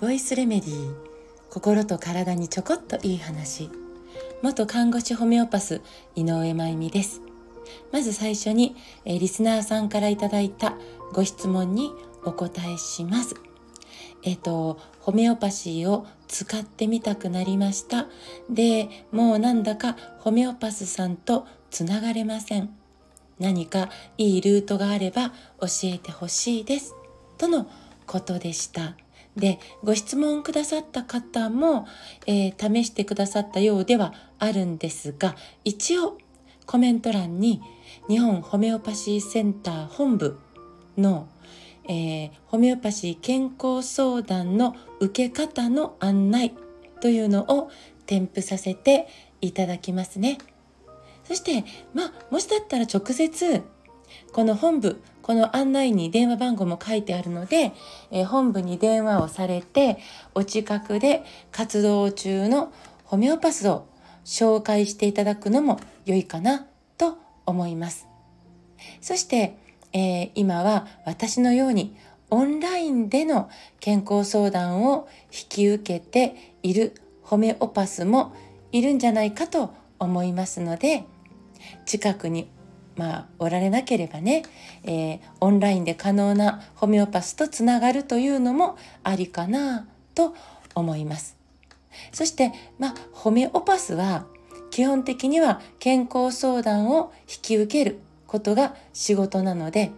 ボイスレメディー心と体にちょこっといい話元看護師ホメオパス井上真由美ですまず最初に、えリスナーさんからいただいたご質問にお答えしますえっ、と、ホメオパシーを使ってみたくなりました。で、もうなんだかホメオパスさんとつながれません。何かいいルートがあれば教えてほしいです。とのことでした。で、ご質問くださった方も、えー、試してくださったようではあるんですが、一応コメント欄に日本ホメオパシーセンター本部のえー、ホメオパシー健康相談の受け方の案内というのを添付させていただきますね。そしてまあもしだったら直接この本部この案内に電話番号も書いてあるので、えー、本部に電話をされてお近くで活動中のホメオパスを紹介していただくのも良いかなと思います。そしてえー、今は私のようにオンラインでの健康相談を引き受けているホメオパスもいるんじゃないかと思いますので近くにまあおられなければね、えー、オンラインで可能なホメオパスとつながるというのもありかなと思います。そしてまあホメオパスは基本的には健康相談を引き受けることが仕事なので、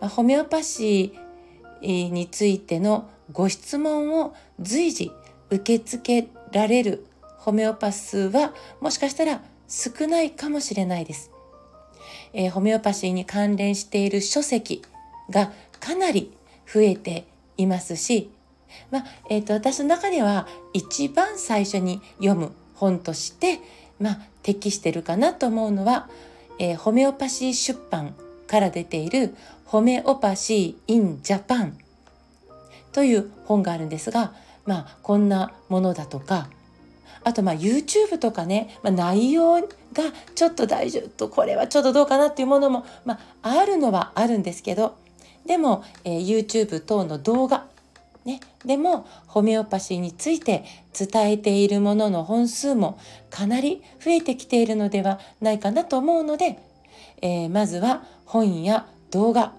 まあ、ホメオパシーについてのご質問を随時受け付けられるホメオパスはもしかしたら少ないかもしれないです。えー、ホメオパシーに関連している書籍がかなり増えていますし、まあえーと、私の中では一番最初に読む本として、まあ、適してるかなと思うのはえー、ホメオパシー出版から出ているホメオパシー・イン・ジャパンという本があるんですが、まあ、こんなものだとか、あとまあ YouTube とかね、まあ、内容がちょっと大丈夫と、これはちょっとどうかなっていうものも、まあ、あるのはあるんですけど、でも、えー、YouTube 等の動画、ね、でもホメオパシーについて伝えているものの本数もかなり増えてきているのではないかなと思うので、えー、まずは本や動画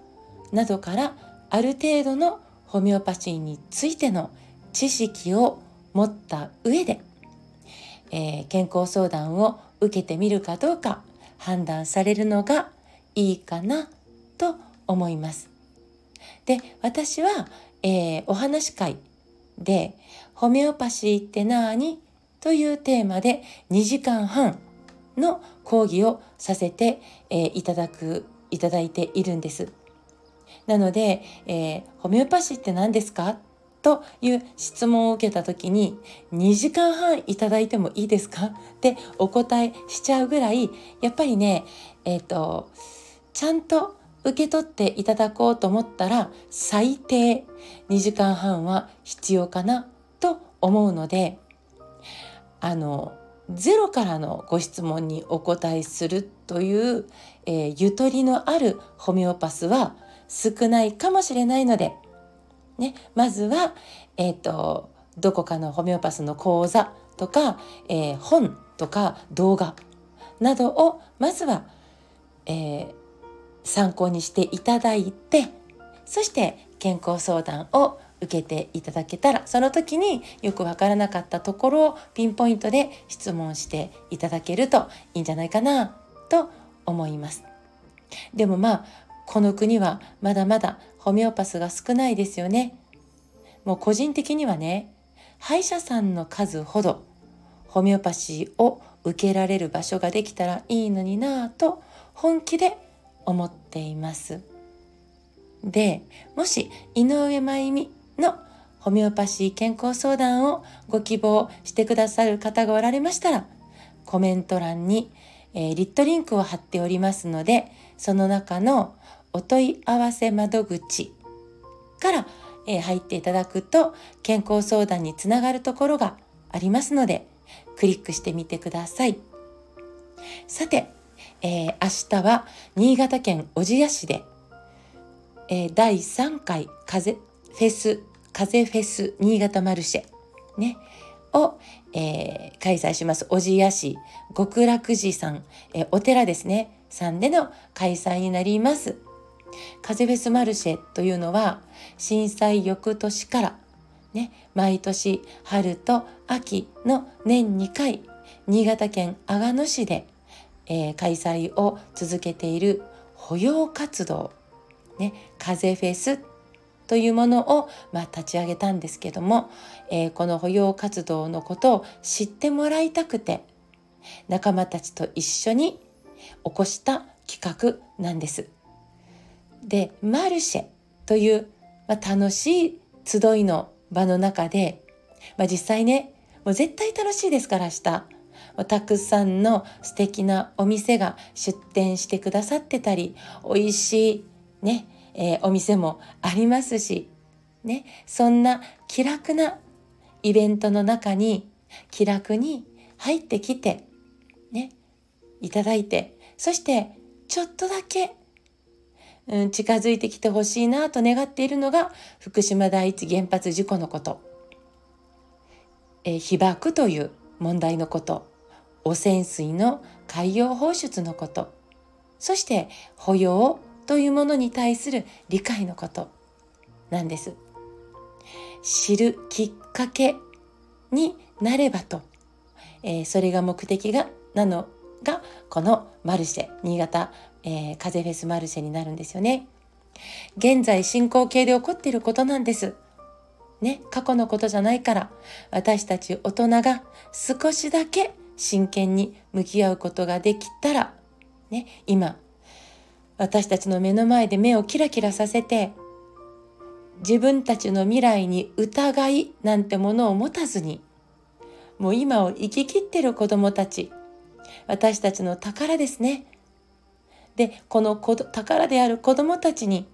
などからある程度のホメオパシーについての知識を持った上で、えー、健康相談を受けてみるかどうか判断されるのがいいかなと思います。で私はえー、お話会でホメオパシーって何？というテーマで2時間半の講義をさせて、えー、いただくいただいているんです。なので、えー、ホメオパシーって何ですか？という質問を受けた時に2時間半いただいてもいいですか？ってお答えしちゃうぐらいやっぱりねえっ、ー、とちゃんと受け取っていただこうと思ったら最低2時間半は必要かなと思うのであのゼロからのご質問にお答えするという、えー、ゆとりのあるホメオパスは少ないかもしれないので、ね、まずは、えーと、どこかのホメオパスの講座とか、えー、本とか動画などをまずは、えー、参考にしていただいてそして健康相談を受けていただけたらその時によくわからなかったところをピンポイントで質問していただけるといいんじゃないかなと思います。でもまあこの国はまだまだホメオパスが少ないですよね。もう個人的にはね歯医者さんの数ほどホメオパシーを受けられる場所ができたらいいのになぁと本気で思っています。で、もし井上真由美のホメオパシー健康相談をご希望してくださる方がおられましたら、コメント欄に、えー、リットリンクを貼っておりますので、その中のお問い合わせ窓口から、えー、入っていただくと健康相談につながるところがありますので、クリックしてみてください。さて、えー、明日は新潟県小千谷市でえー、第3回風フェス風フェス新潟マルシェねを、えー、開催します小千谷市極楽寺さん、え、お寺ですねさんでの開催になります風フェスマルシェというのは震災翌年からね毎年春と秋の年2回新潟県阿賀野市で、えー、開催を続けている保養活動、ね、風フェスというものを、まあ、立ち上げたんですけども、えー、この保養活動のことを知ってもらいたくて仲間たちと一緒に起こした企画なんです。でマルシェという、まあ、楽しい集いの場の中で、まあ、実際ねもう絶対楽しいですから明日。たくさんの素敵なお店が出店してくださってたり美味しいね、えー、お店もありますし、ね、そんな気楽なイベントの中に気楽に入ってきて、ね、いただいてそしてちょっとだけ、うん、近づいてきてほしいなと願っているのが福島第一原発事故のこと、えー、被爆という問題のこと。汚染水の海洋放出のこと。そして保養というものに対する理解のこと。なんです。知るきっかけになればと、えー、それが目的がなのがこのマルシェ新潟、えー、風フェスマルシェになるんですよね現在進行形で起こっていることなんですね過去のことじゃないから私たち大人が少しだけ真剣に向き合うことができたら、ね、今、私たちの目の前で目をキラキラさせて、自分たちの未来に疑いなんてものを持たずに、もう今を生き切ってる子供たち、私たちの宝ですね。で、この宝である子供たちに、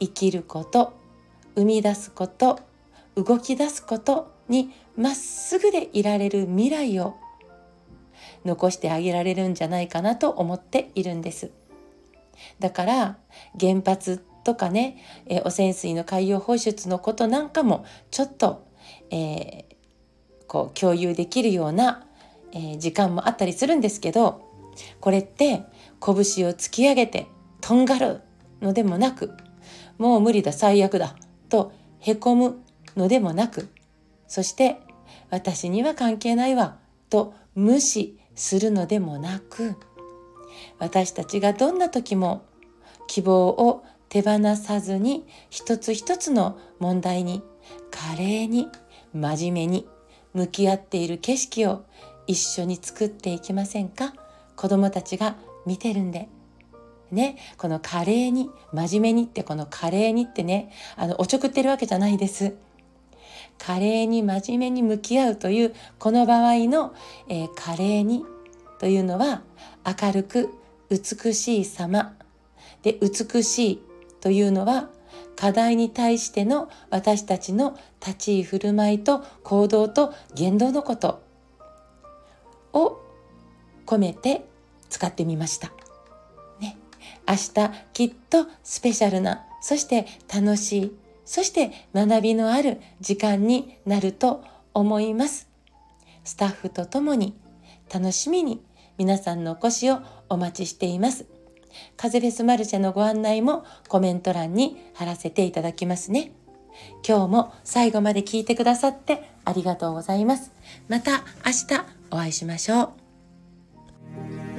生きること、生み出すこと、動き出すことにまっすぐでいられる未来を残してあげられるんじゃないかなと思っているんです。だから原発とかね、え汚染水の海洋放出のことなんかもちょっと、えー、こう共有できるような、えー、時間もあったりするんですけどこれって拳を突き上げてとんがるのでもなくもう無理だ最悪だとへこむのでもなくそして私には関係ないわと無視するのでもなく私たちがどんな時も希望を手放さずに一つ一つの問題に華麗に真面目に向き合っている景色を一緒に作っていきませんか？子供たちが見てるんで。ね、この華麗に真面目にってこの華麗にってねあのおちょくってるわけじゃないです。華麗に真面目に向き合うというこの場合の、えー、華麗にというのは明るく美しい様で美しいというのは課題に対しての私たちの立ち居振る舞いと行動と言動のことを込めて使ってみました。ね、明日きっとスペシャルなそして楽しいそして学びのある時間になると思います。スタッフと共に楽しみに皆さんのお越しをお待ちしています。風フェスマルシェのご案内もコメント欄に貼らせていただきますね。今日も最後まで聞いてくださってありがとうございます。また明日お会いしましょう。